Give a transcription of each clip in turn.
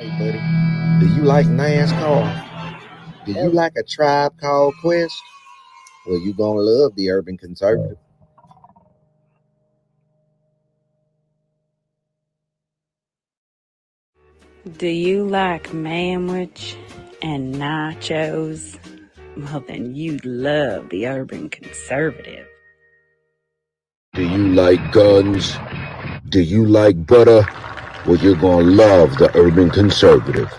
Hey, buddy, do you like NASCAR? Do you like a tribe called Quest? Well, you gonna love the Urban Conservative. Do you like manwich and nachos? Well, then you'd love the Urban Conservative. Do you like guns? Do you like butter? Well, you're gonna love the Urban Conservative.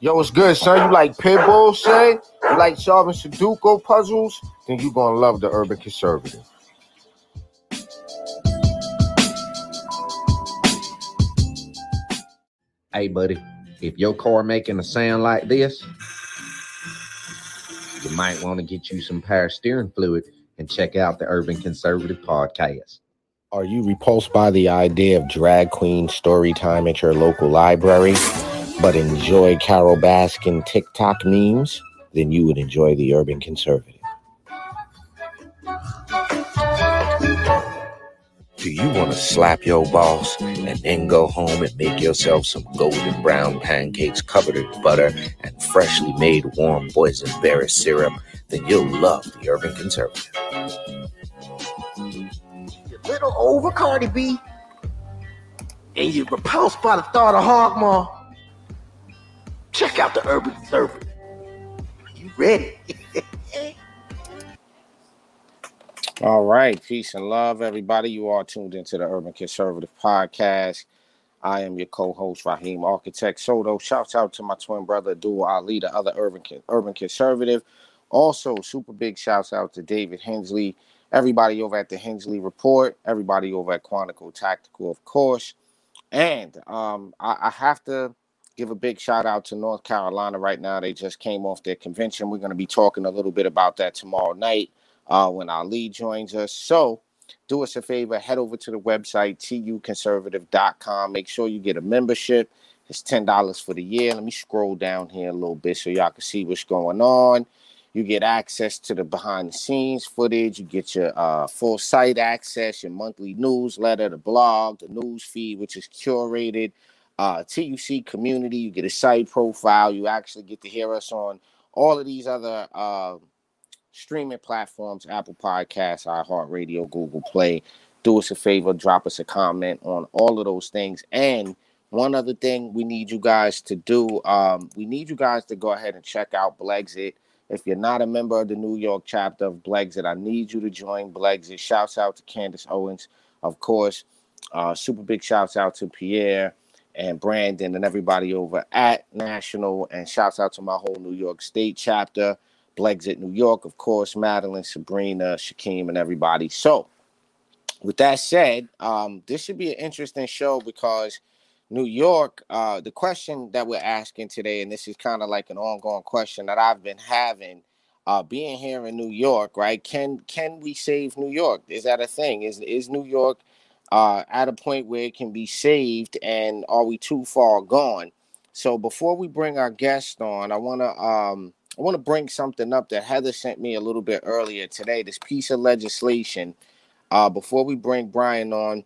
Yo, what's good, son? You like pit bulls, say? You like solving Sudoku puzzles? Then you're gonna love the Urban Conservative. Hey, buddy, if your car making a sound like this, you might want to get you some power steering fluid and check out the Urban Conservative podcast. Are you repulsed by the idea of drag queen story time at your local library, but enjoy Carole Baskin TikTok memes? Then you would enjoy the Urban Conservative. Do you want to slap your boss and then go home and make yourself some golden brown pancakes covered in butter and freshly made warm boysenberry syrup? Then you'll love the Urban Conservative. Little over Cardi B, and you're repulsed by the thought of Hogmaw. Check out the Urban Conservative. You ready? All right, peace and love, everybody. You are tuned into the Urban Conservative Podcast. I am your co-host Raheem Architect Soto. Shouts out to my twin brother Dual Ali, the other urban urban conservative. Also, super big shouts out to David Hensley, everybody over at the Hensley Report, everybody over at Quantico Tactical, of course. And um, I, I have to give a big shout out to North Carolina right now. They just came off their convention. We're going to be talking a little bit about that tomorrow night uh, when Ali joins us. So do us a favor, head over to the website, tuconservative.com. Make sure you get a membership. It's $10 for the year. Let me scroll down here a little bit so y'all can see what's going on. You get access to the behind the scenes footage. You get your uh, full site access, your monthly newsletter, the blog, the news feed, which is curated. Uh, TUC community, you get a site profile. You actually get to hear us on all of these other uh, streaming platforms Apple Podcasts, iHeartRadio, Google Play. Do us a favor, drop us a comment on all of those things. And one other thing we need you guys to do um, we need you guys to go ahead and check out Blexit. If you're not a member of the New York chapter of Blexit, I need you to join Blexit. Shouts out to Candace Owens, of course. Uh, super big shouts out to Pierre and Brandon and everybody over at National. And shouts out to my whole New York State chapter. Blexit New York, of course, Madeline, Sabrina, Shakim, and everybody. So, with that said, um, this should be an interesting show because New York, uh, the question that we're asking today, and this is kind of like an ongoing question that I've been having, uh, being here in New York, right? Can can we save New York? Is that a thing? Is is New York uh, at a point where it can be saved, and are we too far gone? So before we bring our guest on, I want to um, I want to bring something up that Heather sent me a little bit earlier today. This piece of legislation. Uh, before we bring Brian on,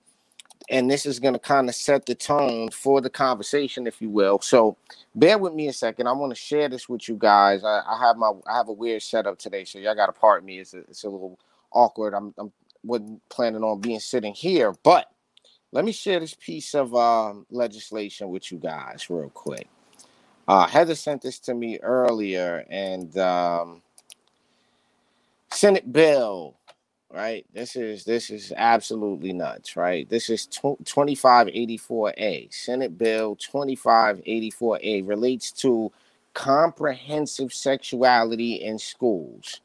and this is going to kind of set the tone for the conversation, if you will. So, bear with me a second. I want to share this with you guys. I, I have my I have a weird setup today, so y'all got to pardon me. It's a, it's a little awkward. I'm I'm wasn't planning on being sitting here, but let me share this piece of um, legislation with you guys real quick. Uh, Heather sent this to me earlier, and um, Senate bill, right? This is this is absolutely nuts, right? This is twenty five eighty four A. Senate Bill twenty five eighty four A relates to comprehensive sexuality in schools,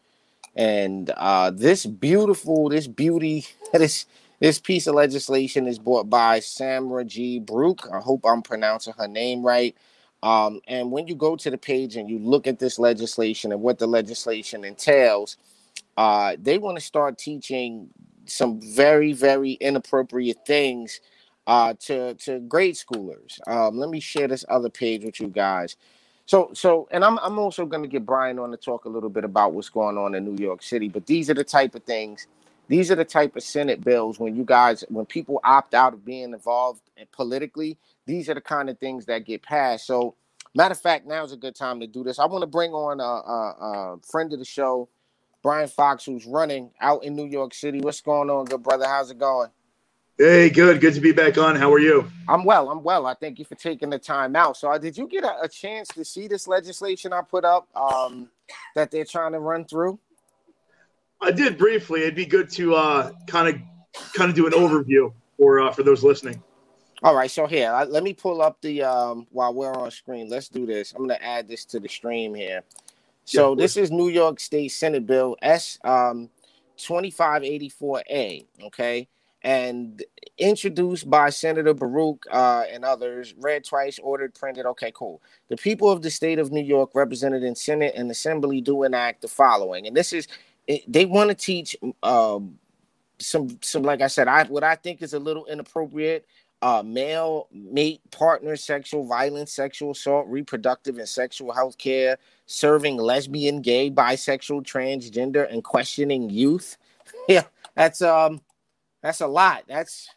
and uh, this beautiful, this beauty, this this piece of legislation is brought by Samra G. Brouk. I hope I'm pronouncing her name right. Um, and when you go to the page and you look at this legislation and what the legislation entails, uh, they want to start teaching some very, very inappropriate things uh, to to grade schoolers. Um, let me share this other page with you guys. So, so, and I'm I'm also going to get Brian on to talk a little bit about what's going on in New York City. But these are the type of things these are the type of Senate bills when you guys, when people opt out of being involved politically, these are the kind of things that get passed. So, matter of fact, now is a good time to do this. I want to bring on a, a, a friend of the show, Brian Fox, who's running out in New York City. What's going on, good brother? How's it going? Hey, good. Good to be back on. How are you? I'm well. I'm well. I thank you for taking the time out. So, uh, did you get a, a, chance to see this legislation I put up um, that they're trying to run through? I did briefly. It'd be good to kind of kind of do an overview for uh, for those listening. All right. So here, I, let me pull up the um, while we're on screen. Let's do this. I'm going to add this to the stream here. So yeah, this is New York State Senate Bill S um, 2584A. Okay and introduced by Senator Baruch uh, and others, read twice, ordered, printed. Okay, cool. The people of the state of New York, represented in Senate and Assembly, do enact the following, and this is they want to teach um, some some like I said, I what I think is a little inappropriate. Uh, male mate partner sexual violence, sexual assault, reproductive and sexual health care, serving lesbian, gay, bisexual, transgender, and questioning youth. Yeah, that's um that's a lot. That's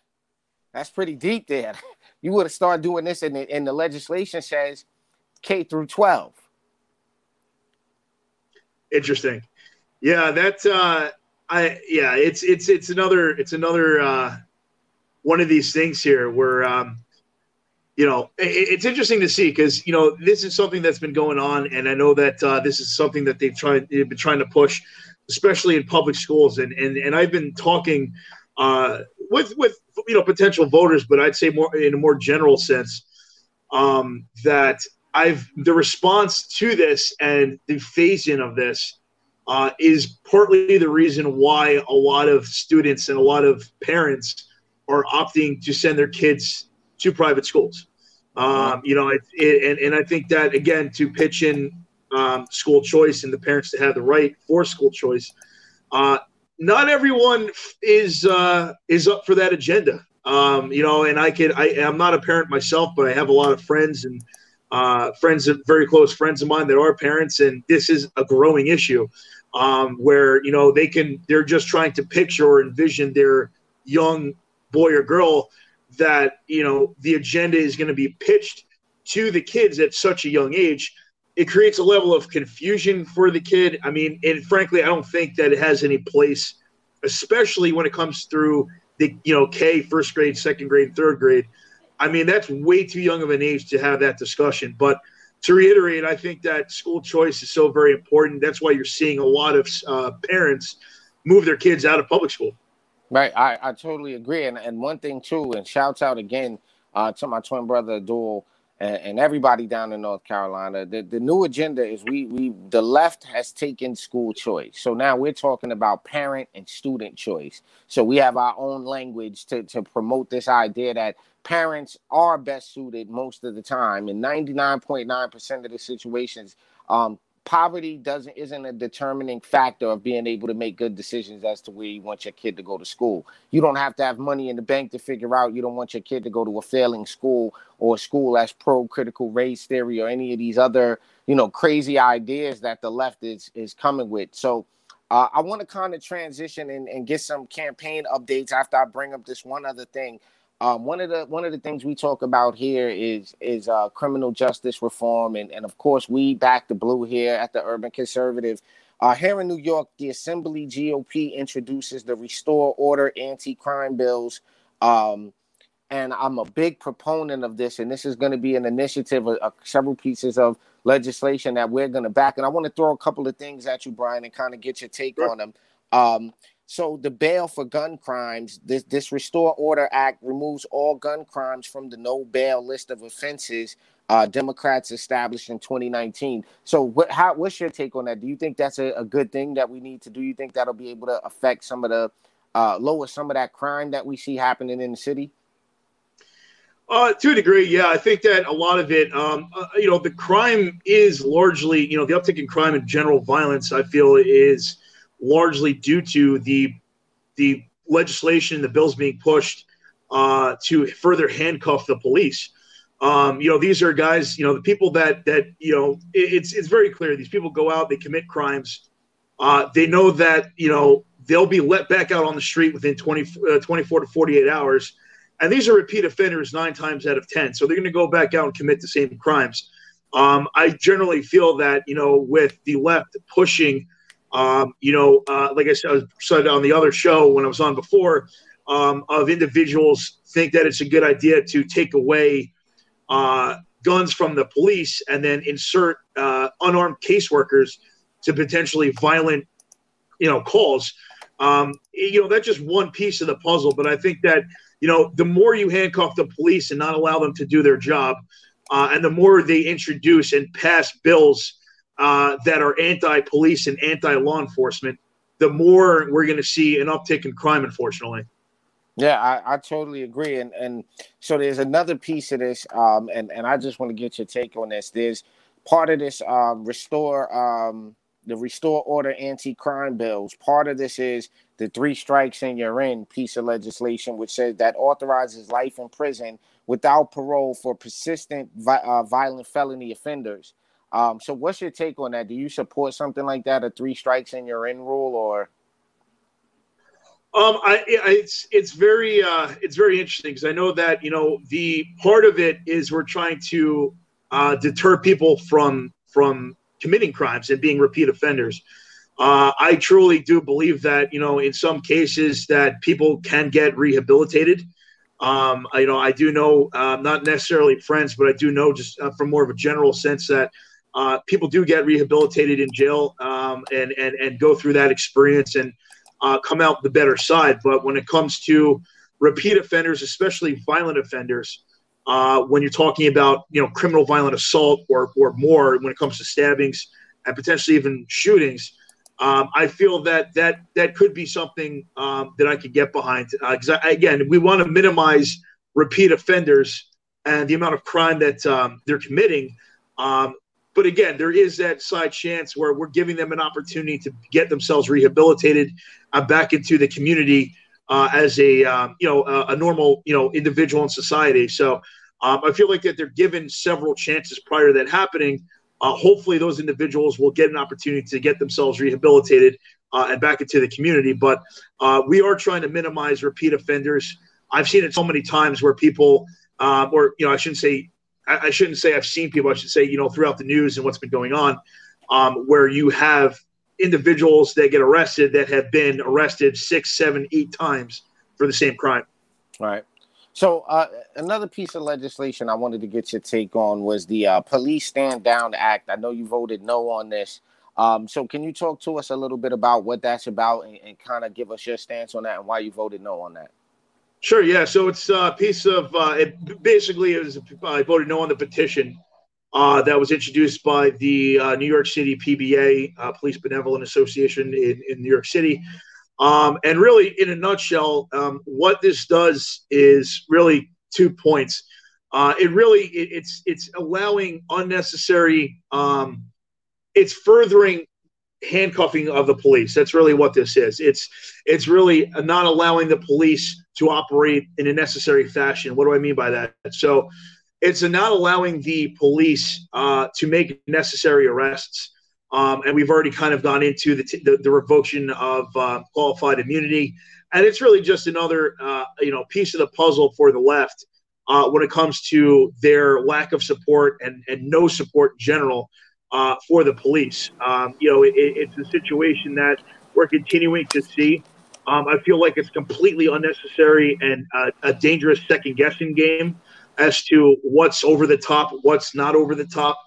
that's pretty deep there. You would have started doing this and the, and the legislation says K through 12. Interesting. Yeah, that's uh I yeah, it's it's it's another it's another uh one of these things here where um you know it, it's interesting to see because you know this is something that's been going on and I know that uh, this is something that they've tried they've been trying to push especially in public schools. And and and I've been talking uh, with with you know potential voters, but I'd say more in a more general sense um, that I've the response to this and the phase in of this uh, is partly the reason why a lot of students and a lot of parents are opting to send their kids to private schools. Um, you know, it, it, and and I think that again to pitch in um, school choice and the parents to have the right for school choice. Uh, not everyone is uh, is up for that agenda. Um, you know, and I can I am not a parent myself, but I have a lot of friends and uh, friends, very close friends of mine that are parents, and this is a growing issue um, where you know they can they're just trying to picture or envision their young boy or girl that you know the agenda is going to be pitched to the kids at such a young age it creates a level of confusion for the kid. I mean, and frankly, I don't think that it has any place, especially when it comes through the you know K first grade, second grade, third grade. I mean, that's way too young of an age to have that discussion. But to reiterate, I think that school choice is so very important. That's why you're seeing a lot of uh, parents move their kids out of public school. Right, I, I totally agree. And and one thing too, and shouts out again uh, to my twin brother Dual and, and, everybody down in North Carolina. The, the new agenda is we we the left has taken school choice. So now we're talking about parent and student choice. So we have our own language to, to promote this idea that parents are best suited most of the time in 99.9% of the situations um, poverty doesn't isn't a determining factor of being able to make good decisions as to where you want your kid to go to school. You don't have to have money in the bank to figure out you don't want your kid to go to a failing school or a school that's pro critical race theory or any of these other, you know, crazy ideas that the left is is coming with. So uh, I want to kind of transition and, and get some campaign updates after I bring up this one other thing. Um, one of the one of the things we talk about here is is uh, criminal justice reform, and and of course we back the blue here at the Urban Conservative. Uh, here in New York, the Assembly GOP introduces the Restore Order anti-crime bills, um, and I'm a big proponent of this. And this is going to be an initiative, of, of several pieces of legislation that we're going to back. And I want to throw a couple of things at you, Brian, and kind of get your take sure. on them. Um, so the bail for gun crimes, this this Restore Order Act removes all gun crimes from the no bail list of offenses uh, Democrats established in 2019. So what how what's your take on that? Do you think that's a, a good thing that we need to do? You think that'll be able to affect some of the uh, lower some of that crime that we see happening in the city? Uh, to a degree, yeah. I think that a lot of it, um, uh, you know, the crime is largely, you know, the uptick in crime and general violence. I feel is largely due to the the legislation, the bills being pushed uh, to further handcuff the police. Um, you know, these are guys. You know, the people that that you know, it, it's it's very clear. These people go out, they commit crimes. Uh, they know that you know they'll be let back out on the street within 20, uh, 24 to 48 hours. And these are repeat offenders nine times out of 10. So they're going to go back out and commit the same crimes. Um, I generally feel that, you know, with the left pushing, um, you know, uh, like I said, said on the other show when I was on before, um, of individuals think that it's a good idea to take away uh, guns from the police and then insert uh, unarmed caseworkers to potentially violent, you know, calls. Um, you know, that's just one piece of the puzzle. But I think that you know, the more you handcuff the police and not allow them to do their job, uh, and the more they introduce and pass bills uh, that are anti-police and anti-law enforcement, the more we're going to see an uptick in crime. Unfortunately. Yeah, I, I totally agree. And and so there's another piece of this, um, and, and I just want to get your take on this. There's part of this um, restore um, the restore order anti-crime bills. Part of this is the three strikes and you're in piece of legislation, which says that authorizes life in prison without parole for persistent vi- uh, violent felony offenders. Um, so, what's your take on that? Do you support something like that, a three strikes and you're in rule, or? Um, I, it's it's very uh, it's very interesting because I know that you know the part of it is we're trying to uh, deter people from from committing crimes and being repeat offenders. Uh, I truly do believe that you know in some cases that people can get rehabilitated. Um, I, you know I do know uh, not necessarily friends, but I do know just uh, from more of a general sense that uh, people do get rehabilitated in jail um, and and and go through that experience and uh, come out the better side. But when it comes to repeat offenders, especially violent offenders, uh, when you're talking about you know criminal violent assault or or more, when it comes to stabbings and potentially even shootings, um, I feel that that that could be something um, that I could get behind. Because uh, again, we want to minimize repeat offenders and the amount of crime that um, they're committing. But again, there is that side chance where we're giving them an opportunity to get themselves rehabilitated uh, back into the community uh, as a um, you know a, a, normal you know individual in society. So um, I feel like that they're given several chances prior to that happening. Uh, hopefully, those individuals will get an opportunity to get themselves rehabilitated uh, and back into the community. But uh, we are trying to minimize repeat offenders. I've seen it so many times where people, um, or you know, I shouldn't say I, I, shouldn't say I've seen people. I should say, you know, throughout the news and what's been going on, um, where you have individuals that get arrested that have been arrested six, seven, eight times for the same crime. Right. So uh, another piece of legislation I wanted to get your take on was the uh, Police Stand Down Act. I know you voted no on this. Um, so can you talk to us a little bit about what that's about and, and kind of give us your stance on that and why you voted no on that? Sure. Yeah. So it's a piece of uh, it. Basically, it was I voted no on the petition uh, that was introduced by the uh, New York City PBA, uh, Police Benevolent Association in, in New York City. Um, and really, in a nutshell, um, what this does is really two points. Uh, it really it, it's it's allowing unnecessary. Um, it's furthering handcuffing of the police. That's really what this is. It's it's really not allowing the police to operate in a necessary fashion. What do I mean by that? So it's not allowing the police uh, to make necessary arrests. Um, and we've already kind of gone into the, t- the, the, revocation of uh, qualified immunity. And it's really just another, uh, you know, piece of the puzzle for the left uh, when it comes to their lack of support and, and no support in general uh, for the police. Um, you know, it, it's a situation that we're continuing to see. Um, I feel like it's completely unnecessary and uh, a dangerous second guessing game as to what's over the top, what's not over the top.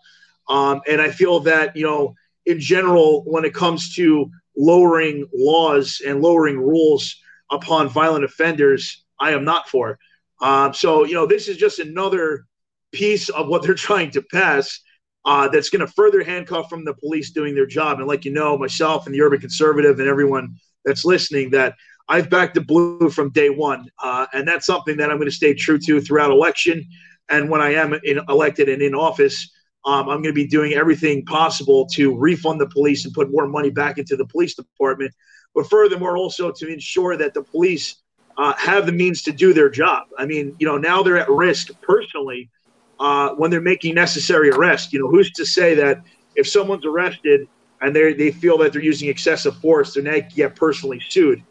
Um, and I feel that, you know, in general, when it comes to lowering laws and lowering rules upon violent offenders, I am not for. Um, so, you know, this is just another piece of what they're trying to pass uh, that's going to further handcuff from the police doing their job. And like you know, myself and the urban conservative and everyone that's listening, that I've backed the blue from day one, uh, and that's something that I'm going to stay true to throughout election. And when I am in, elected and in office, um, I'm going to be doing everything possible to refund the police and put more money back into the police department. But furthermore, also to ensure that the police uh, have the means to do their job. I mean, you know, now they're at risk personally uh, when they're making necessary arrests. You know, who's to say that if someone's arrested and they they feel that they're using excessive force, they're not get personally sued.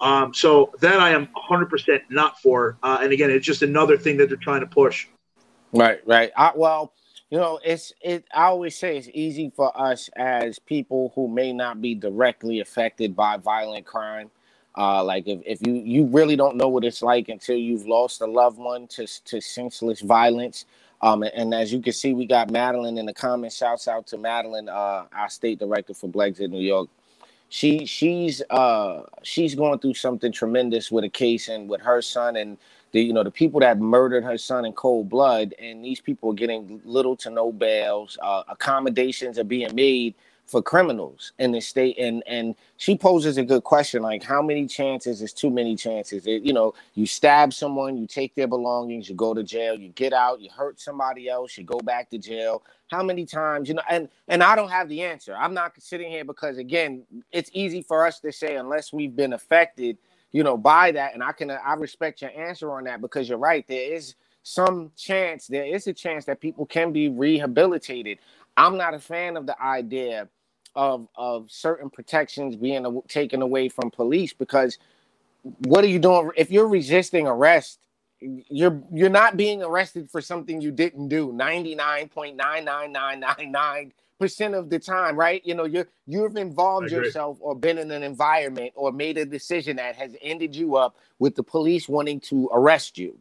Um, so that I am 100% not for. Uh, and again, it's just another thing that they're trying to push. Right, right. I, well, you know, it's it. I always say it's easy for us as people who may not be directly affected by violent crime. Uh, like if, if you you really don't know what it's like until you've lost a loved one to to senseless violence. Um, and, as you can see, we got Madeline in the comments. Shouts out to Madeline, uh, our state director for Blexit New York. She she's uh she's going through something tremendous with a case and with her son and the you know the people that murdered her son in cold blood, and these people are getting little to no bails. Uh, accommodations are being made for criminals in the state, and and she poses a good question like how many chances is too many chances? It, you know, you stab someone, you take their belongings, you go to jail, you get out, you hurt somebody else, you go back to jail. How many times, you know? And and I don't have the answer. I'm not sitting here because again, it's easy for us to say unless we've been affected you know, by that. And I can I respect your answer on that because you're right. There is some chance, there is a chance that people can be rehabilitated. I'm not a fan of the idea of of certain protections being taken away from police because what are you doing if you're resisting arrest? You're you're not being arrested for something you didn't do. 99.99999 percent of the time, right? You know, you're you've involved yourself or been in an environment or made a decision that has ended you up with the police wanting to arrest you.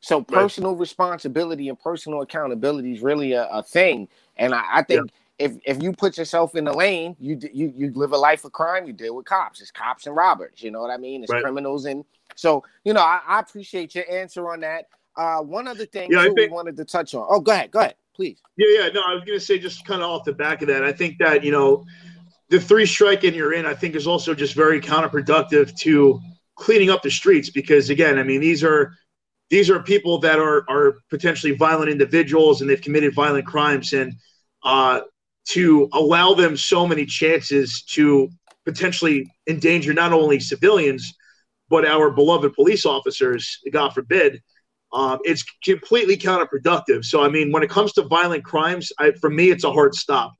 So personal right. responsibility and personal accountability is really a, a thing. And I, I think yeah. If if you put yourself in the lane, you you you live a life of crime. You deal with cops. It's cops and robbers. You know what I mean? It's right. criminals and so you know I, I, appreciate your answer on that. Uh, one other thing yeah, too, think- we wanted to touch on. Oh, go ahead. Go ahead please. Yeah, yeah. No, I was going to say just kind of off the back of that. I think that you know the three strike and you're in. I think is also just very counterproductive to cleaning up the streets because again, I mean these are these are people that are are potentially violent individuals and they've committed violent crimes and uh, to allow them so many chances to potentially endanger not only civilians but our beloved police officers, God forbid, um, it's completely counterproductive. So, I mean, when it comes to violent crimes, I, for me, it's a hard stop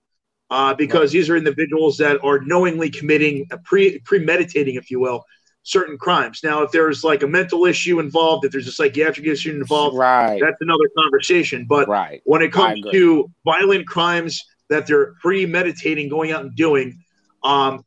uh, because these are individuals that are knowingly committing, pre premeditating, if you will, certain crimes. Now, if there's like a mental issue involved, if there's a psychiatric issue involved, right. that's another conversation. But right. when it comes to violent crimes that they're premeditating, going out and doing, um,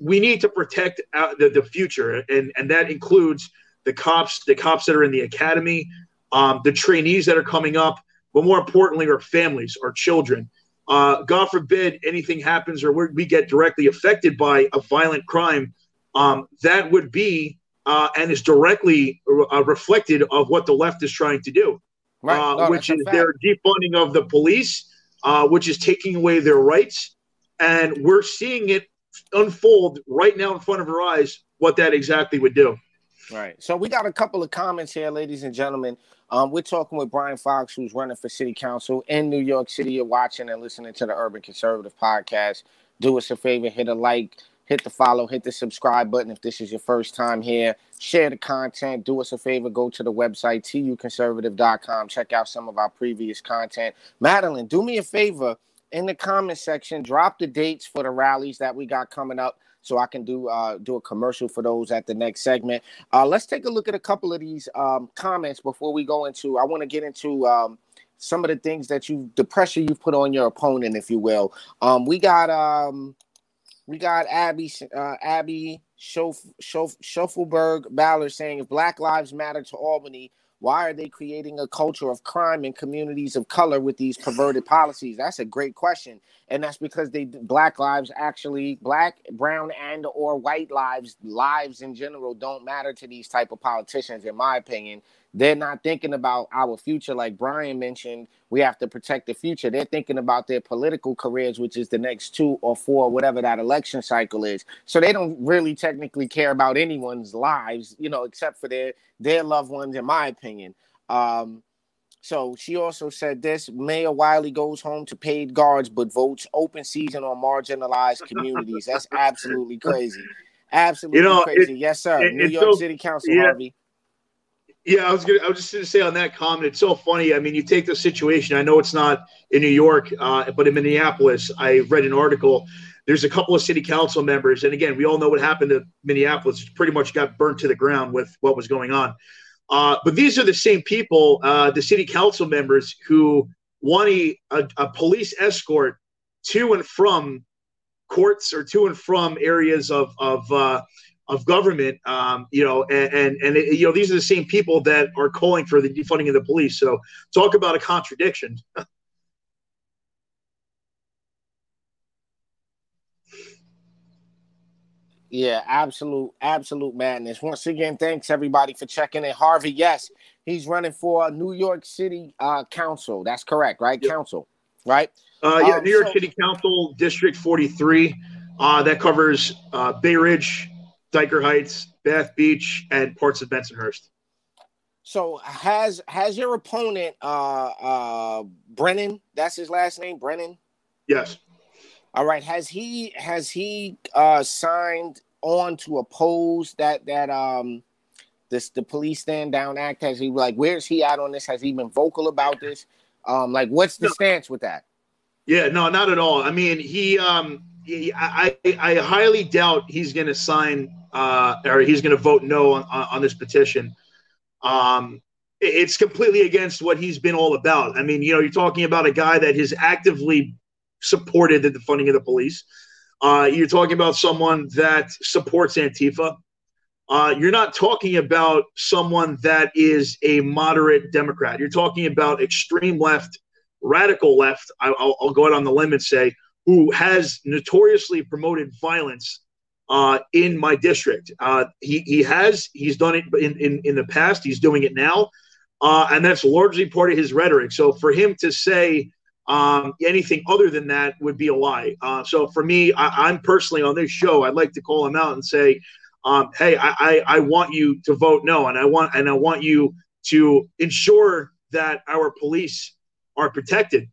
we need to protect the, the future, and and that includes the cops, the cops that are in the academy, um, the trainees that are coming up, but more importantly, our families, our children. Uh, God forbid anything happens or we get directly affected by a violent crime, um, that would be uh, and is directly uh, reflected of what the left is trying to do, right. Uh, no, which is their defunding of the police, uh, which is taking away their rights, and we're seeing it unfold right now in front of our eyes. What that exactly would do. Right. So we got a couple of comments here, ladies and gentlemen. Um, we're talking with Brian Fox, who's running for city council in New York City. You're watching and listening to the Urban Conservative Podcast. Do us a favor, hit a like, hit the follow, hit the subscribe button if this is your first time here. Share the content. Do us a favor, go to the website, tuconservative.com. Check out some of our previous content. Madeline, do me a favor in the comment section, drop the dates for the rallies that we got coming up so I can do uh, do a commercial for those at the next segment. Uh, let's take a look at a couple of these um, comments before we go into. I want to get into um, some of the things that you, the pressure you put on your opponent, if you will. Um, we got um, we got Abby uh, Abby Schof, Schof, Ballard saying if Black Lives Matter to Albany, why are they creating a culture of crime in communities of color with these perverted policies? That's a great question. And that's because they black lives actually black, brown and or white lives, lives in general don't matter to these type of politicians in my opinion. They're not thinking about our future like Brian mentioned. We have to protect the future. They're thinking about their political careers which is the next 2 or 4 whatever that election cycle is. So they don't really technically care about anyone's lives, you know, except for their their loved ones, in my opinion. Um, so she also said this Maya Wiley goes home to paid guards but votes open season on marginalized communities. That's absolutely crazy. Absolutely you know, crazy. It, yes, sir. It, New York so, City Council, yeah. Harvey. Yeah, I was gonna. I was just gonna say on that comment. It's so funny. I mean, you take the situation. I know it's not in New York, uh, but in Minneapolis, I read an article there's a couple of city council members, and again, we all know what happened to Minneapolis. Pretty much got burnt to the ground with what was going on. Uh, but these are the same people, uh, the city council members who want a, a, a police escort to and from courts or to and from areas of of uh, of government. Um, you know, and and, and it, you know these are the same people that are calling for the defunding of the police. So talk about a contradiction. Yeah, absolute, absolute madness. Once again, thanks everybody for checking in. Harvey, yes, he's running for New York City uh, Council. That's correct, right? Yep. Council, right? Uh, yeah, Um, New York so- City Council District 43. Uh, that covers uh, Bay Ridge, Dyker Heights, Bath Beach, and parts of Bensonhurst. So has has your opponent, uh, uh, Brannan? That's his last name, Brannan. Yes. All right. Has he has he uh signed on to oppose that that um this the police stand down act? Has he like where's he at on this? Has he been vocal about this? Um, like what's the No. stance with that? Yeah, no, not at all. I mean, he, um, he, I, I highly doubt he's going to sign uh, or he's going to vote no on, on, this petition. Um, it's completely against what he's been all about. I mean, you know, you're talking about a guy that has actively supported the funding of the police. Uh, you're talking about someone that supports Antifa. Uh, you're not talking about someone that is a moderate Democrat. You're talking about extreme left, radical left. I, I'll, I'll go out on the limb and say who has notoriously promoted violence uh, in my district. Uh, he, he has he's done it in, in, in the past. He's doing it now, uh, and that's largely part of his rhetoric. So for him to say um, anything other than that would be a lie. Uh, so for me, I, I'm personally on this show. I'd like to call him out and say, um, "Hey, I, I, I want you to vote no, and I want and I want you to ensure that our police are protected."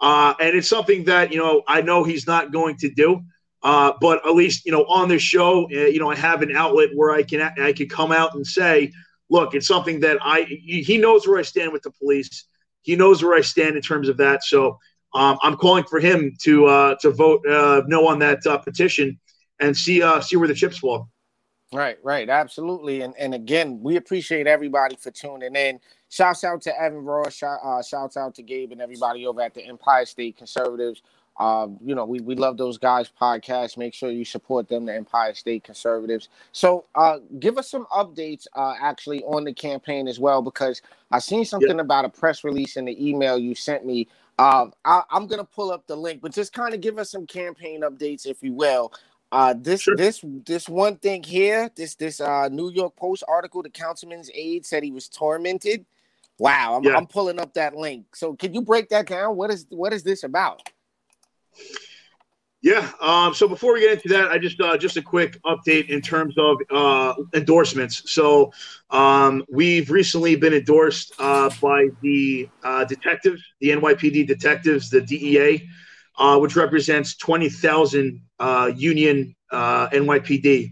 Uh, and it's something that you know I know he's not going to do. Uh, but at least you know on this show, uh, you know I have an outlet where I can I can come out and say, look, it's something that I he knows where I stand with the police. He knows where I stand in terms of that. So um, I'm calling for him to uh, to vote uh, no on that uh, petition and see uh, see where the chips fall. Right, right, absolutely. And and again, we appreciate everybody for tuning in. Shouts out to Evan Ross, shout, uh, shouts out to Gabe and everybody over at the Empire State Conservatives. Um, you know, we, we love those guys' podcasts. Make sure you support them, the Empire State Conservatives. So uh, give us some updates uh, actually on the campaign as well, because I seen something about a press release in the email you sent me. Uh, I, I'm gonna pull up the link, but just kind of give us some campaign updates, if you will. Uh, this Sure. this this one thing here, this this uh, New York Post article, the councilman's aide said he was tormented. Wow, I'm, Yeah. I'm pulling up that link. So can you break that down? What is what is this about? Yeah. Um, so before we get into that, I just uh, just a quick update in terms of uh, endorsements. So um, we've recently been endorsed uh, by the uh, detectives, the NYPD detectives, the DEA, uh, which represents twenty thousand uh, union uh, NYPD.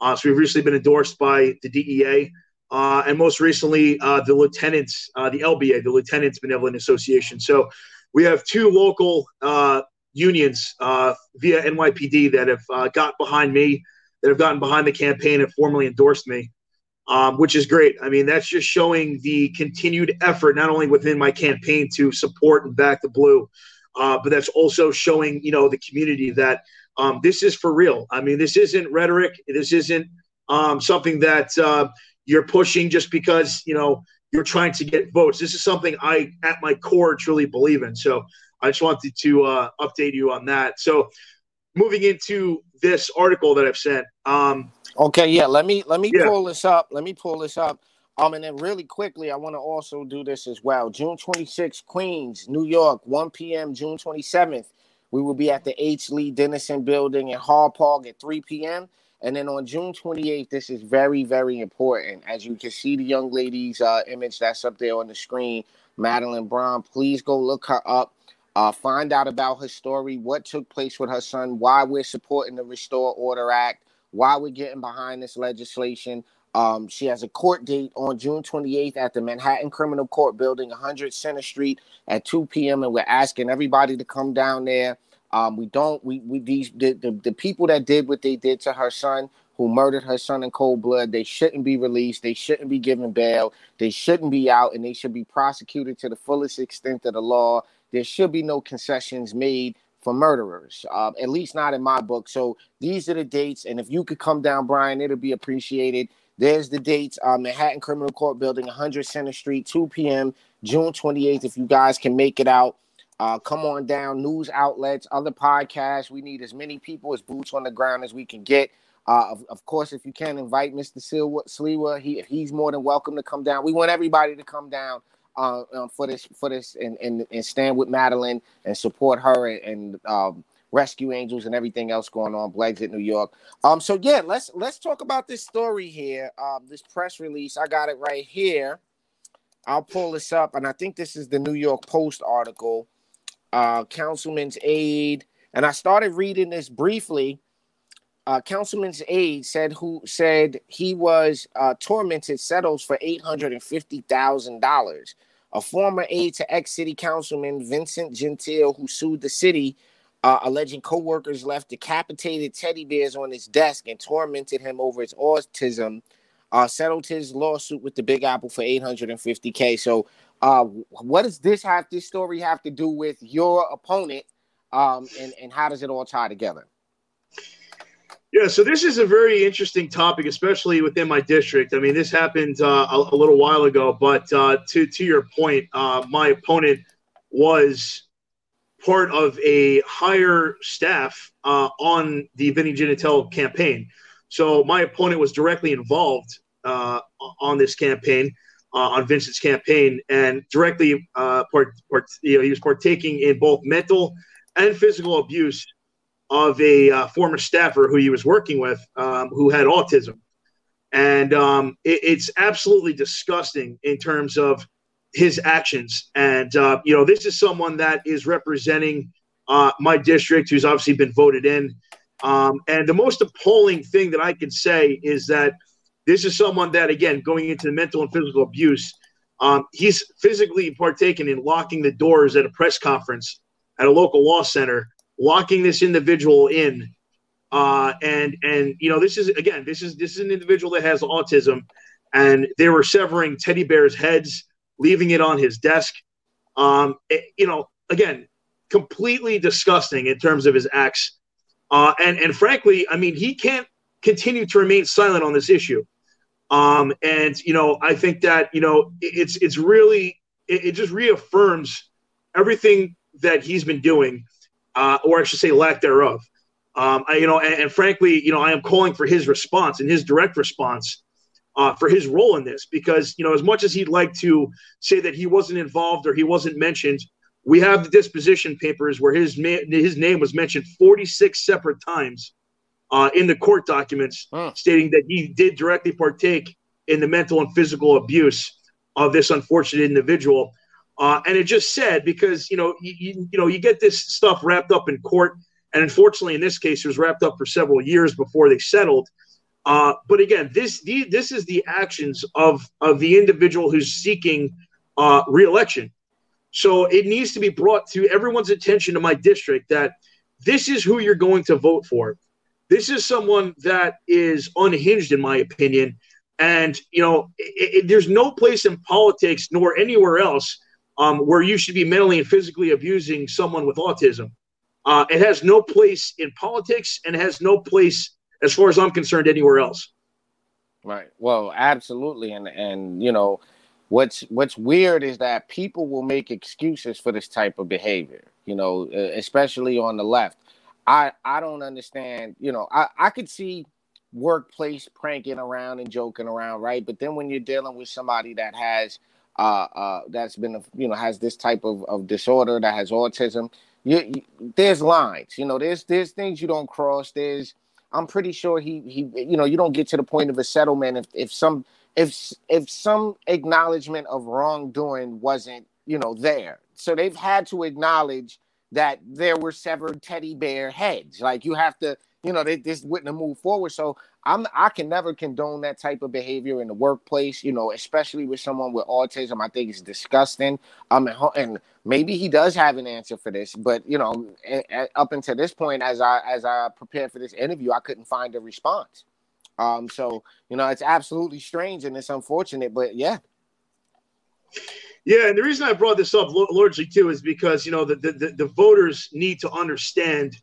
Uh, so we've recently been endorsed by the DEA. Uh, and most recently, uh, the lieutenants, the LBA, the Lieutenants Benevolent Association. So we have two local unions via NYPD that have got behind me, that have gotten behind the campaign and formally endorsed me, um, which is great. I mean, that's just showing the continued effort, not only within my campaign to support and back the blue, uh, but that's also showing, you know, the community that um, this is for real. I mean, this isn't rhetoric. This isn't um, something that uh, you're pushing just because, you know, you're trying to get votes. This is something I, at my core, truly believe in. So I just wanted to uh, update you on that. So, moving into this article that I've sent, um, Okay, yeah. Let me let me Yeah. pull this up. Let me pull this up. Um, and then really quickly, I want to also do this as well. June 26th, Queens, New York, 1 p.m. June 27th, we will be at the H. Lee Dennison Building in Hauppauge at 3 p.m. And then on June 28th, this is very, very important. As you can see, the young lady's uh, image that's up there on the screen, Madeline Brown. Please go look her up. Uh, find out about her story, what took place with her son, why we're supporting the Restore Order Act, why we're getting behind this legislation. Um, she has a court date on June 28th at the Manhattan Criminal Court Building, 100 Center Street at 2 p.m. And we're asking everybody to come down there. Um, we don't we we these the, the the people that did what they did to her son who murdered her son in cold blood. They shouldn't be released. They shouldn't be given bail. They shouldn't be out, and they should be prosecuted to the fullest extent of the law. There should be no concessions made for murderers, uh, at least not in my book. So these are the dates, and if you could come down, Brian, it'll be appreciated. There's the dates: uh, Manhattan Criminal Court Building, 100 Center Street, 2 p.m., June 28th. If you guys can make it out. Uh, come on down, news outlets, other podcasts. We need as many people as boots on the ground as we can get. Uh, of, of, course, if you can invite Mr. Sliwa, he he's more than welcome to come down. We want everybody to come down uh, um, for this for this and, and and stand with Madeline and support her and, and um, Rescue Angels and everything else going on. Blexit, New York. Um, so yeah, let's let's talk about this story here. Um, this press release. I got it right here. I'll pull this up, and I think this is the New York Post article. Uh, councilman's aide, and I started reading this briefly uh, councilman's aide said who said he was uh, tormented settles for eight hundred and fifty thousand dollars. A former aide to ex-city councilman Vincent Gentile, who sued the city, uh, alleging co-workers left decapitated teddy bears on his desk and tormented him over his autism, uh, settled his lawsuit with the Big Apple for eight hundred and fifty k. So, uh, what does this have? This story have to do with your opponent, um, and and how does it all tie together? Yeah, so this is a very interesting topic, especially within my district. I mean, this happened uh, a, a, little while ago, but uh, to to your point, uh, my opponent was part of a higher staff uh, on the Vinnie Gentile campaign. So my opponent was directly involved uh, on this campaign, uh, on Vincent's campaign, and directly part, part, you know, he was partaking in both mental and physical abuse of a uh, former staffer who he was working with um, who had autism. And um, it, it's absolutely disgusting in terms of his actions. And, uh, you know, this is someone that is representing uh, my district who's obviously been voted in. Um, and the most appalling thing that I can say is that this is someone that, again, going into the mental and physical abuse, um, he's physically partaken in locking the doors at a press conference at a local law center locking this individual in. Uh, and and you know this is again this is this is an individual that has autism, and they were severing teddy bears' heads, leaving it on his desk. Um, it, you know, again, completely disgusting in terms of his acts. Uh, and and frankly, I mean, he can't continue to remain silent on this issue. Um, and you know, I think that you know it's it's really it, it just reaffirms everything that he's been doing uh, or I should say, lack thereof. Um, I, you know, and, and, frankly, you know, I am calling for his response and his direct response uh, for his role in this, because you know, as much as he'd like to say that he wasn't involved or he wasn't mentioned, we have the disposition papers where his ma- his name was mentioned 46 separate times uh, in the court documents, huh. stating that he did directly partake in the mental and physical abuse of this unfortunate individual. Uh, and it just said because you know you, you, you know you get this stuff wrapped up in court, and unfortunately in this case it was wrapped up for several years before they settled. Uh, but again, this the, this is the actions of of the individual who's seeking uh, reelection. So it needs to be brought to everyone's attention to my district that this is who you're going to vote for. This is someone that is unhinged, in my opinion. And you know, it, it, there's no place in politics nor anywhere else um, where you should be mentally and physically abusing someone with autism. Uh, it has no place in politics and has no place, as far as I'm concerned, anywhere else. Right. Well, absolutely. And and you know, what's what's weird is that people will make excuses for this type of behavior. You know, especially on the left. I I don't understand. You know, I I could see workplace pranking around and joking around, right? But then when you're dealing with somebody that has uh, uh, that's been, you know, has this type of, of disorder that has autism. You, you, there's lines, you know, there's there's things you don't cross. There's, I'm pretty sure he he, you know, you don't get to the point of a settlement if if some if if some acknowledgement of wrongdoing wasn't, you know, there. So they've had to acknowledge that there were severed teddy bear heads. Like you have to you know, they just wouldn't have moved forward. So I'm I can never condone that type of behavior in the workplace, you know, especially with someone with autism. I think it's disgusting. Um, and, maybe he does have an answer for this, but you know, up until this point, as I as I prepared for this interview, I couldn't find a response. Um, so you know, it's absolutely strange and it's unfortunate, but yeah. Yeah, and the reason I brought this up largely too is because you know the the, the voters need to understand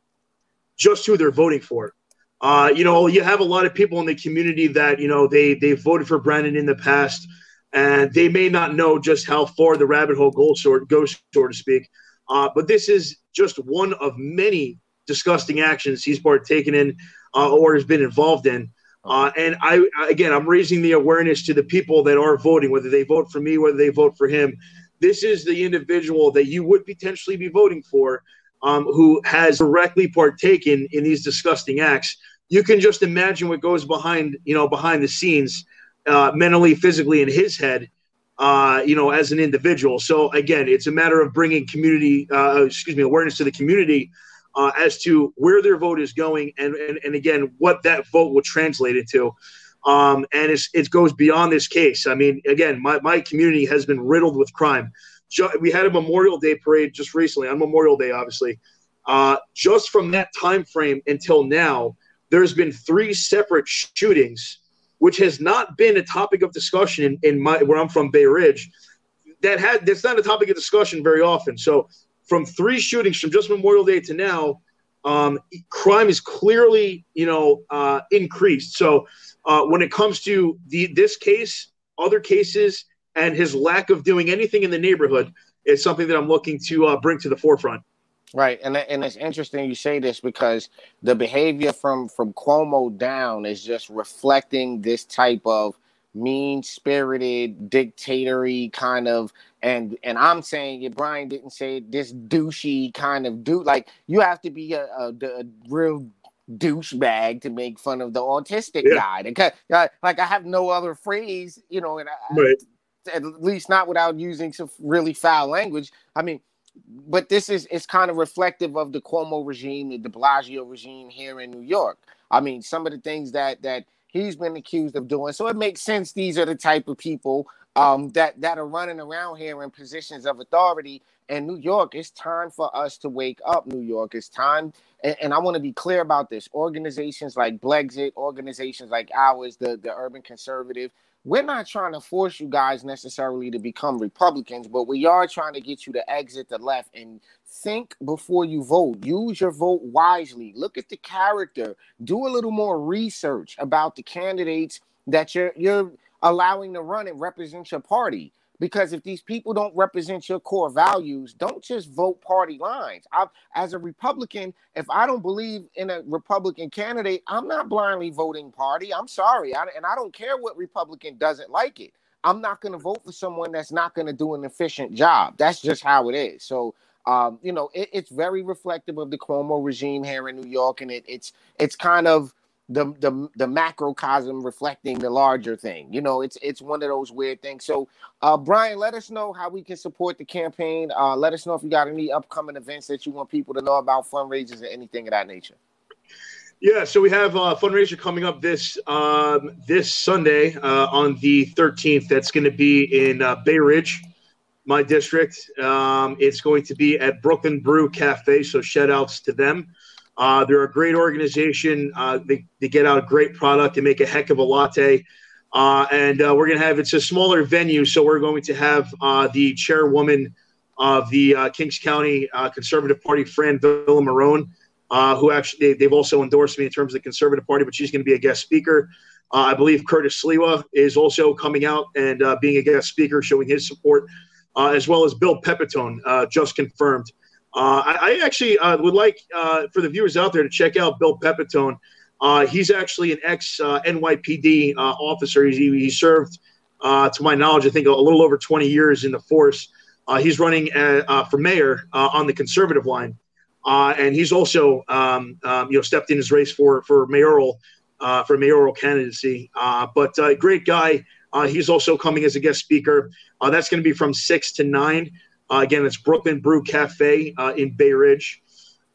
just who they're voting for. Uh, you know, you have a lot of people in the community that you know they they voted for Brannan in the past, and they may not know just how far the rabbit hole goes, or goes, so to speak. Uh, but this is just one of many disgusting actions he's partaken in uh, or has been involved in. Uh, and I, again, I'm raising the awareness to the people that are voting, whether they vote for me, whether they vote for him. This is the individual that you would potentially be voting for, um, who has directly partaken in these disgusting acts. You can just imagine what goes behind, you know, behind the scenes, uh, mentally, physically, in his head, uh, you know, as an individual. So again, it's a matter of bringing community, uh, excuse me, awareness to the community uh, as to where their vote is going, and, and and again, what that vote will translate into. Um, and it's, it goes beyond this case. I mean, again, my, my community has been riddled with crime we had a Memorial Day parade just recently on Memorial Day, obviously. Uh, just from that time frame until now, there's been three separate shootings, which has not been a topic of discussion in, in my where I'm from, Bay Ridge. That had that's not a topic of discussion very often. So from three shootings from just Memorial Day to now, um, crime is clearly you know uh, increased. So uh, when it comes to the this case, other cases, and his lack of doing anything in the neighborhood is something that I'm looking to uh, bring to the forefront. Right, and and it's interesting you say this because the behavior from from Cuomo down is just reflecting this type of mean spirited dictatory kind of and and I'm saying it Brian didn't say it, this douchey kind of dude like you have to be a, a, a real douchebag to make fun of the autistic yeah. guy because uh, like I have no other phrase you know and I, right at least not without using some really foul language. I mean, but this is it's kind of reflective of the Cuomo regime, the De Blasio regime here in New York. I mean, some of the things that that he's been accused of doing. So it makes sense these are the type of people um, that that are running around here in positions of authority in New York. It's time for us to wake up, New York. It's time, and, and I want to be clear about this. Organizations like Blexit, organizations like ours, the the Urban Conservative, we're not trying to force you guys necessarily to become Republicans, but we are trying to get you to exit the left and think before you vote. Use your vote wisely. Look at the character. Do a little more research about the candidates that you're you're allowing to run and represent your party. Because if these people don't represent your core values, don't just vote party lines. I, as a Republican, if I don't believe in a Republican candidate, I'm not blindly voting party. I'm sorry. I, and I don't care what Republican doesn't like it. I'm not going to vote for someone that's not going to do an efficient job. That's just how it is. So, um, you know, it, it's very reflective of the Cuomo regime here in New York, and it, it's it's kind of the the the macrocosm reflecting the larger thing. You know, it's it's one of those weird things. So, uh, Brian, let us know how we can support the campaign. Uh, let us know if you got any upcoming events that you want people to know about, fundraisers, or anything of that nature. Yeah, so we have a fundraiser coming up this um, this Sunday uh, on the 13th. That's going to be in uh, Bay Ridge, my district. Um, it's going to be at Brooklyn Brew Cafe. So shout outs to them. Uh, they're a great organization. Uh, they, they get out a great product. They make a heck of a latte. Uh, and uh, we're going to have, it's a smaller venue. So we're going to have uh, the chairwoman of the uh, Kings County Conservative Party, Fran Vella-Marrone, who actually, they, have also endorsed me in terms of the Conservative Party, but she's going to be a guest speaker. I believe Curtis Sliwa is also coming out and being a guest speaker, showing his support, as well as Bill Pepitone, just confirmed. Uh, I, I, actually uh, would like uh, for the viewers out there to check out Bill Pepitone. Uh, he's actually an ex uh, NYPD uh, officer. He, he served, to my knowledge, I think a, little over 20 years in the force. he's running for mayor on the conservative line, and he's also, um, um, you know, stepped in his race for for mayoral for mayoral candidacy. but great guy. he's also coming as a guest speaker. that's going to be from six to nine. Uh, again, it's Brooklyn Brew Cafe uh, in Bay Ridge.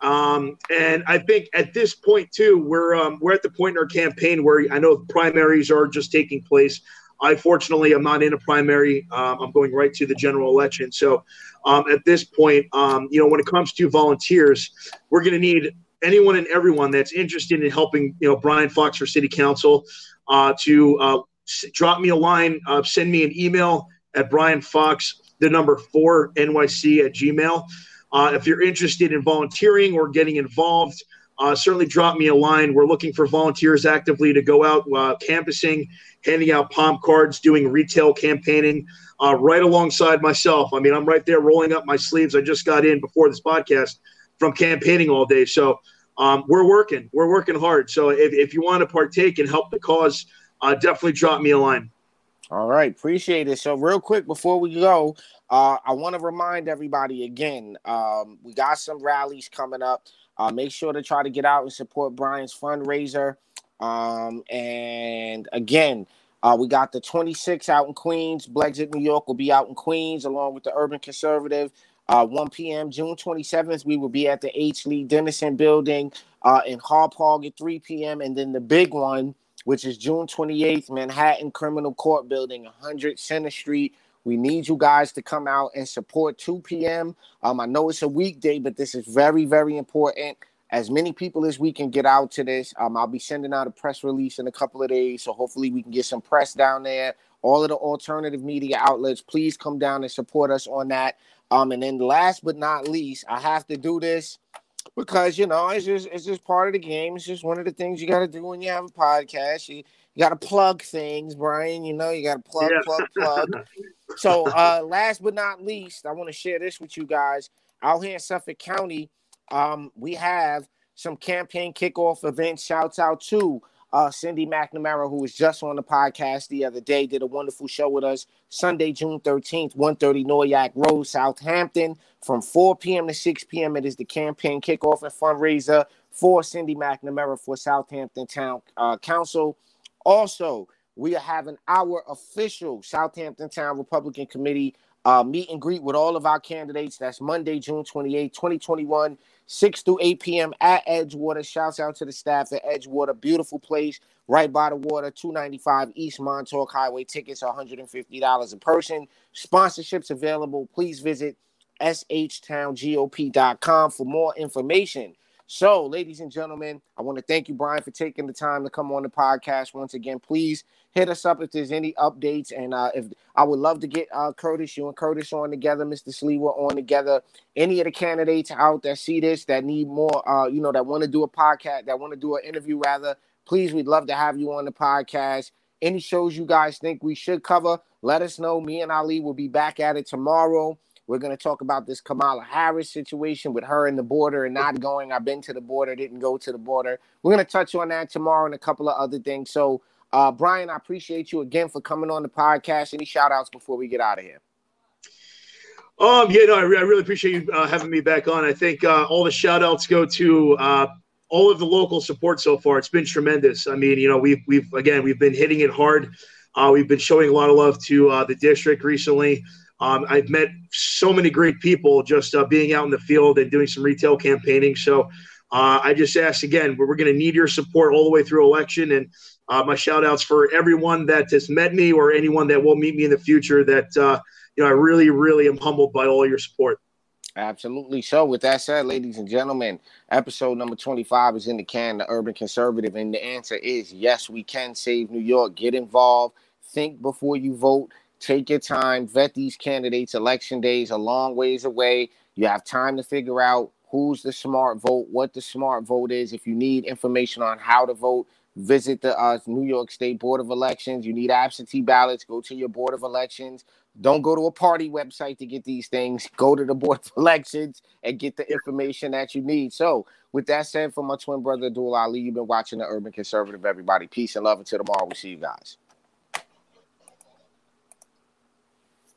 Um, and I think at this point too, we're um, we're at the point in our campaign where I know primaries are just taking place. I fortunately am not in a primary. Um, I'm going right to the general election. So um, at this point, um, you know, when it comes to volunteers, we're going to need anyone and everyone that's interested in helping, you know, Brian Fox for City Council uh, to uh, s- drop me a line, uh, send me an email at Brian Fox, the number four NYC at Gmail. Uh, if you're interested in volunteering or getting involved, uh, certainly drop me a line. We're looking for volunteers actively to go out uh, canvassing, handing out palm cards, doing retail campaigning, uh, right alongside myself. I mean, I'm right there rolling up my sleeves. I just got in before this podcast from campaigning all day. So um, we're working. We're working hard. So if, if you want to partake and help the cause, uh, definitely drop me a line. All right, appreciate it. So, real quick before we go, uh, I want to remind everybody again um, we got some rallies coming up. Uh, make sure to try to get out and support Brian's fundraiser. Um, and again, uh, we got the 26 out in Queens. Blexit New York will be out in Queens along with the Urban Conservative. Uh, 1 p.m. June 27th, we will be at the H. Lee Dennison building uh, in Park at 3 p.m. And then the big one, which is June 28th, Manhattan Criminal Court Building, 100 Center Street. We need you guys to come out and support 2 p.m. Um, I know it's a weekday, but this is very, very important. As many people as we can get out to this, um, I'll be sending out a press release in a couple of days. So hopefully we can get some press down there. All of the alternative media outlets, please come down and support us on that. Um, and then last but not least, I have to do this because you know it's just it's just part of the game. It's just one of the things you got to do when you have a podcast. You you got to plug things, Brian. You know you got to plug, Yeah. plug, plug. so uh, last but not least, I want to share this with you guys. Out here in Suffolk County, um, we have some campaign kickoff events. Shouts out to uh, Cindy McNamara, who was just on the podcast the other day, did a wonderful show with us. Sunday, June 13th, 130 Noyack Road, Southampton, from 4 p.m. to 6 p.m. It is the campaign kickoff and fundraiser for Cindy McNamara for Southampton Town uh, Council. Also, we are having our official Southampton Town Republican Committee uh, meet and greet with all of our candidates. That's Monday, June 28, 2021, 6 to 8 p.m. at Edgewater. Shouts out to the staff at Edgewater. Beautiful place right by the water, 295 East Montauk Highway. Tickets are $150 a person. Sponsorships available. Please visit shtowngop.com for more information. So, ladies and gentlemen, I want to thank you, Brian, for taking the time to come on the podcast once again. Please hit us up if there's any updates, and uh, if I would love to get uh, Curtis, you and Curtis on together, Mr. Sliwa on together. Any of the candidates out that see this that need more, uh, you know, that want to do a podcast, that want to do an interview, rather, please, we'd love to have you on the podcast. Any shows you guys think we should cover, let us know. Me and Ali will be back at it tomorrow. We're going to talk about this Kamala Harris situation with her and the border and not going. I've been to the border, didn't go to the border. We're going to touch on that tomorrow and a couple of other things. So, uh, Brian, I appreciate you again for coming on the podcast. Any shout outs before we get out of here? Um, yeah, no, I, re- I really appreciate you uh, having me back on. I think uh, all the shout outs go to uh, all of the local support so far. It's been tremendous. I mean, you know, we've, we've, again, we've been hitting it hard. Uh, we've been showing a lot of love to uh, the district recently. Um, I've met so many great people just uh, being out in the field and doing some retail campaigning. So uh, I just ask again, we're, going to need your support all the way through election. And uh, my shout outs for everyone that has met me or anyone that will meet me in the future that, uh, you know, I really, really am humbled by all your support. Absolutely. So, with that said, ladies and gentlemen, episode number 25 is in the can, the urban conservative. And the answer is yes, we can save New York. Get involved, think before you vote, take your time, vet these candidates. Election days a long ways away. You have time to figure out who's the smart vote, what the smart vote is. If you need information on how to vote, visit the uh, New York State Board of Elections. You need absentee ballots, go to your Board of Elections. Don't go to a party website to get these things. Go to the Board of Elections and get the information that you need. So, with that said, for my twin brother, Dual Ali, you've been watching the Urban Conservative, everybody. Peace and love until tomorrow. We see you guys.